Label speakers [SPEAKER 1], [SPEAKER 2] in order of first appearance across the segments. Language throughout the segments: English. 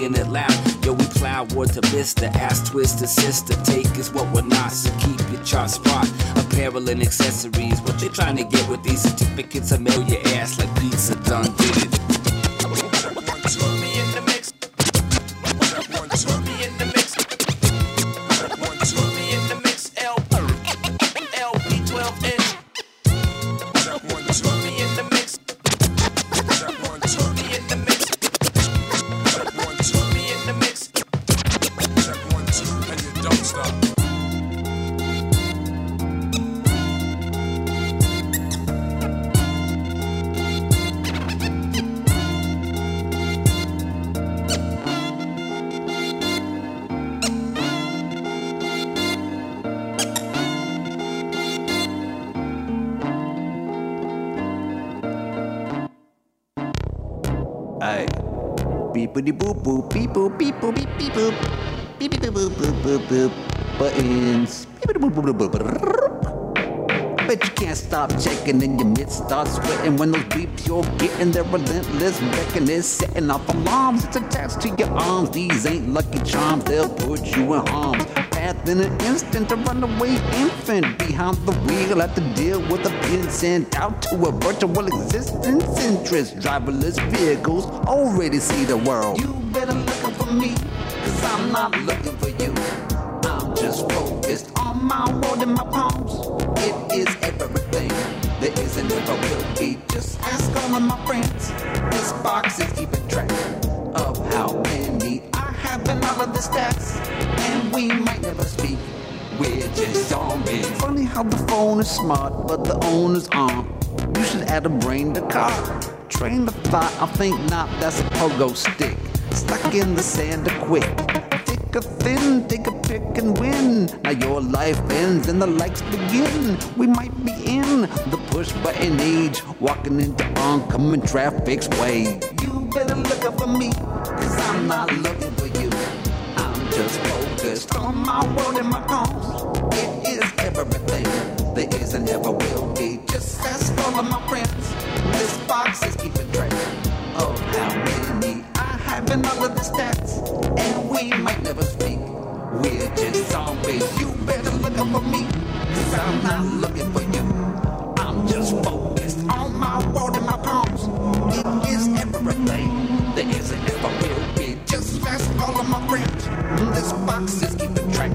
[SPEAKER 1] saying it loud. Yo, we plow word to mister, ass twister, sister. Take Bet you can't stop checking and your mitts start sweating when those beeps you're getting. They're relentless, beckoning, setting off alarms. It's attached to your arms. These ain't lucky charms, they'll put you in harm's path in an instant. A runaway infant behind the wheel have to deal with a pin sent out to a virtual existence. Interest driverless vehicles already see the world. You better look for me, cause I'm not looking for you. Just focused on my world and my palms. It is everything. There is and never will be. Just ask all of my friends. This box is keeping track of how many I have in all of the stats. And we might never speak. We're just zombies. Funny how the phone is smart, but the owner's aren't. You should add a brain to car. Train of thought, I think not. That's a pogo stick. Stuck in the sand to quick. Thick or thin, take a pick and win. Now your life ends and the likes begin. We might be in the push button age, walking into oncoming traffic's way. You better look up for me, cause I'm not looking for you. I'm just focused on my world and my palms. It is everything. There is and never will be. Just ask all of my friends. This box is keeping track of how many Have all of the stats. And we might never speak. We're just zombies. You better look up for me. Cause I'm not looking for you. I'm just focused on my world and my palms. It is everything. There is and never will be. Just ask all of my friends. This box is keeping track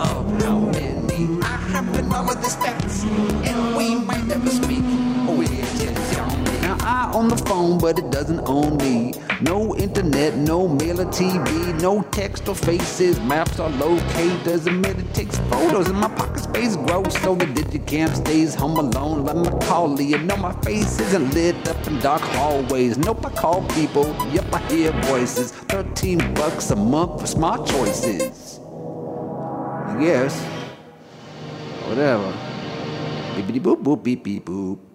[SPEAKER 1] of how many I have in all of the stats. And we might never speak. We're just zombies. I own the phone, but it doesn't own me. No internet, no mail or TV, no text or faces. Maps are locators, admit it takes photos, and my pocket space grows so the digicam stays home alone. Like Macaulay, you know my face isn't lit up in dark hallways. Nope, I call people, yep, I hear voices. 13 bucks a month for smart choices. Guess. Whatever. Beep boop boop beep beep boop.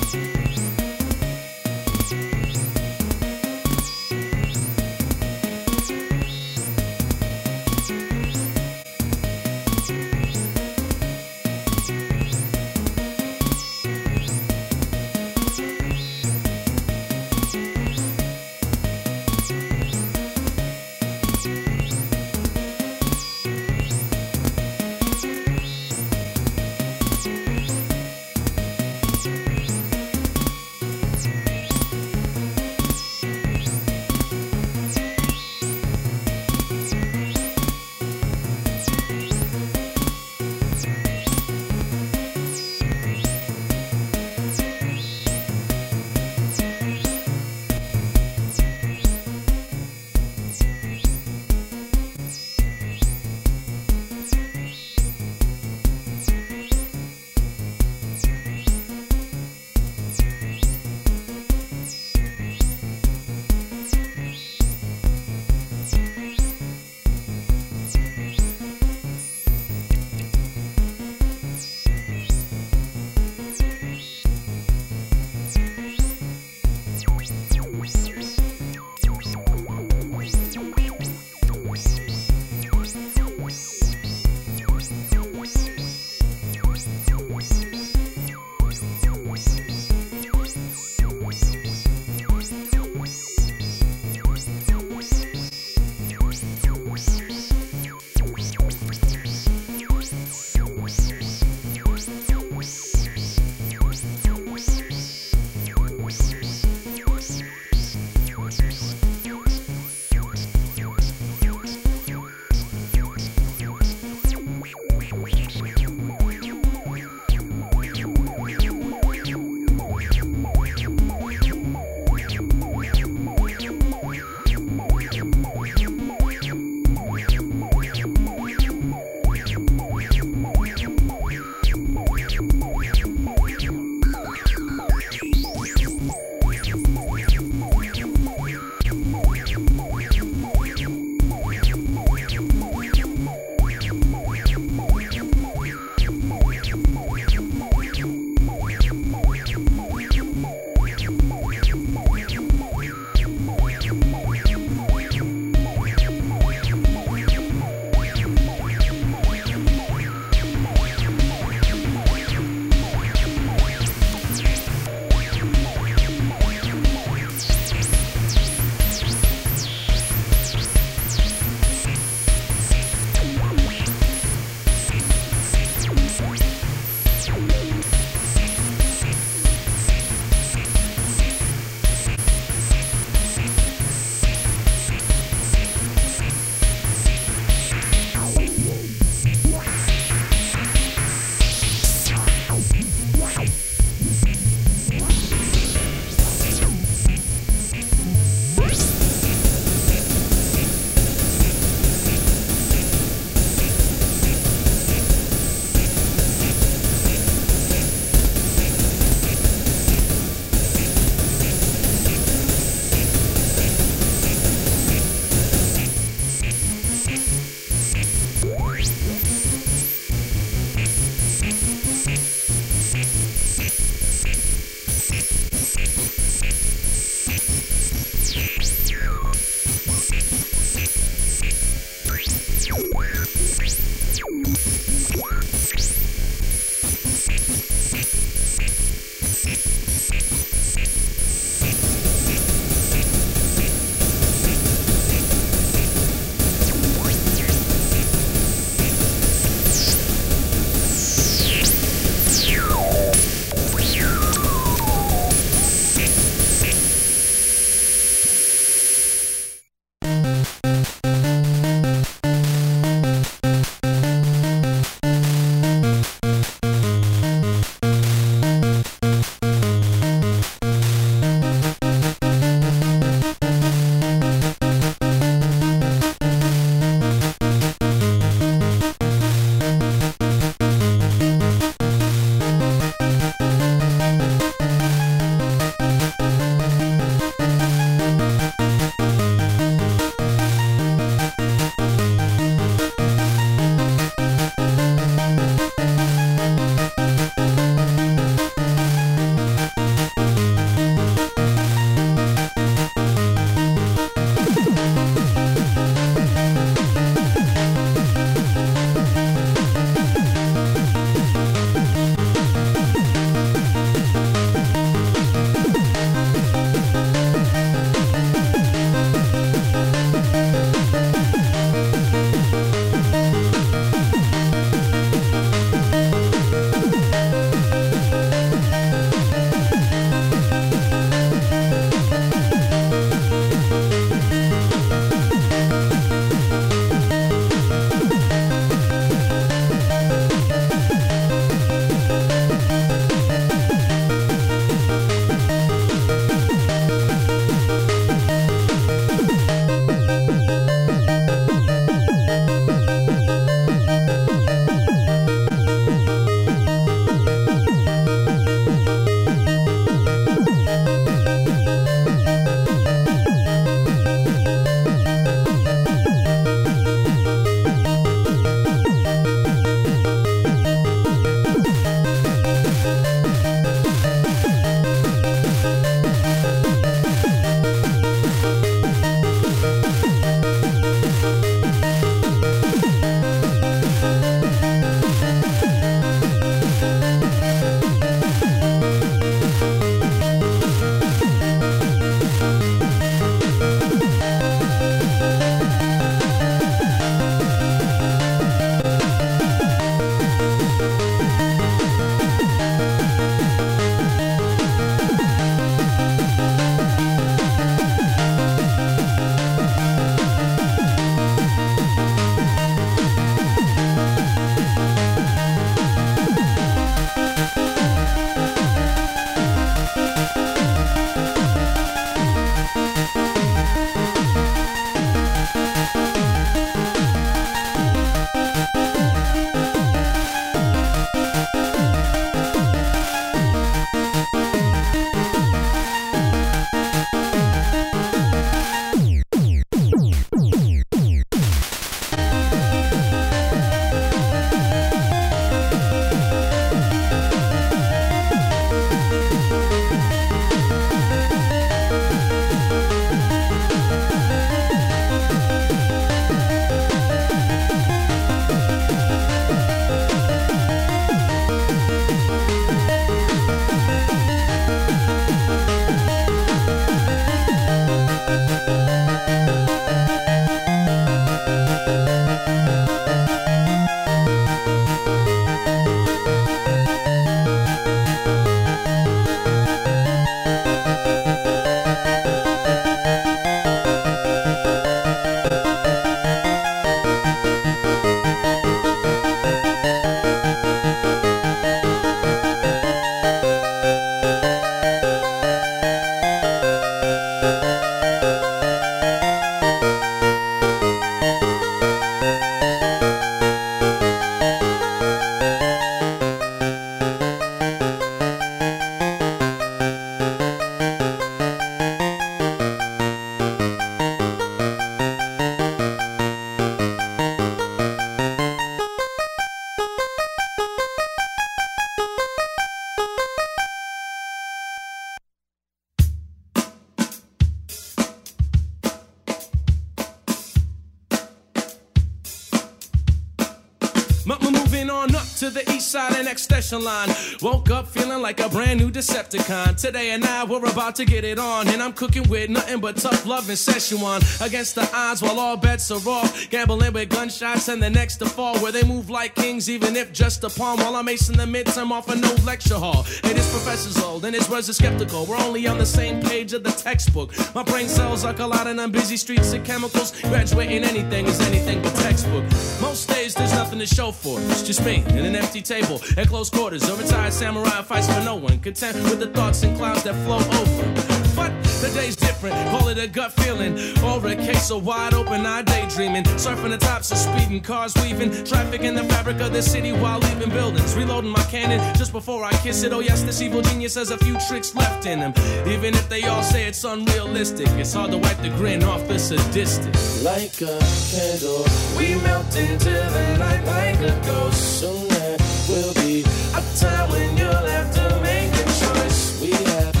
[SPEAKER 2] And line. Woke up feeling like a brand new Decepticon. Today and now we're about to get it on. And I'm cooking with nothing but tough love and Szechuan. Against the odds while all bets are off. Gambling with gunshots and the next to fall. Where they move like kings, even if just a pawn. While I'm acing the midterm off a no lecture hall. It is professor's old and his words are skeptical. We're only on the same page of the textbook. My brain cells are colliding on busy streets of chemicals. Graduating anything is anything but textbook. Most days there's nothing to show for. It's just me and an empty table at close quarters. A retired samurai fights for no one. Content with the thoughts and clouds that flow over. But the day's different, call it a gut feeling. Or a case of wide open eye daydreaming. Surfing the tops of speeding, cars weaving. Traffic in the fabric of the city while leaving buildings. Reloading my cannon just before I kiss it. Oh, yes, this evil genius has a few tricks left in him. Even if they all say it's unrealistic, it's hard to wipe the grin off the sadistic.
[SPEAKER 3] Like a candle, we melt into the night like a ghost. Soon there will be a time when you'll have to make a choice. We have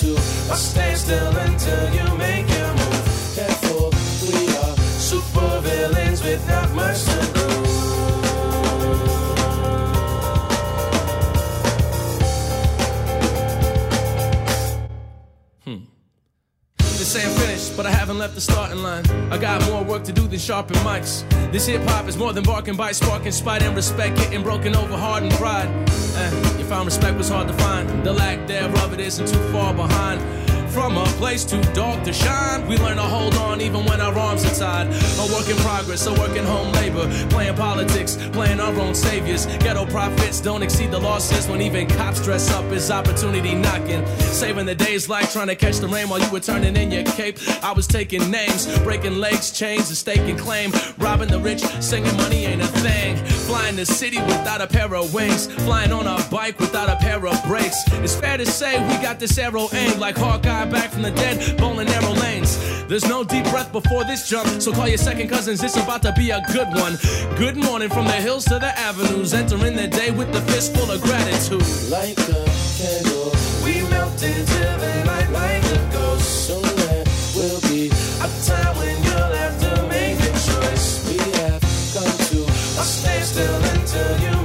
[SPEAKER 3] to a standstill until you make your move. Careful, we are super villains with not much to do.
[SPEAKER 2] Say I'm finished, but I haven't left the starting line. I got more work to do than sharpen mics. This hip hop is more than barking by sparking spite and respect, getting broken over hard and pride. Eh, you found respect was hard to find. The lack thereof it isn't too far behind. From a place too dark to shine, we learn to hold on even when our arms are tied. A work in progress, a work in home labor, playing politics, playing our own saviors. Ghetto profits don't exceed the losses when even cops dress up as opportunity knocking. Saving the days like trying to catch the rain while you were turning in your cape. I was taking names, breaking legs, chains, and staking claim. Robbing the rich, singing money ain't a thing. Flying the city without a pair of wings. Flying on a bike without a pair of brakes. It's fair to say we got this arrow aimed like Hawkeye back from the dead, bowling narrow lanes. There's no deep breath before this jump, so call your second cousins. It's about to be a good one. Good morning from the hills to the avenues. Entering the day with the fist full of gratitude.
[SPEAKER 3] Like a candle, we melt into the standstill until you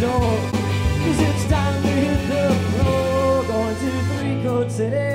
[SPEAKER 3] door Cause it's time to
[SPEAKER 4] hit the road. Going to three-code city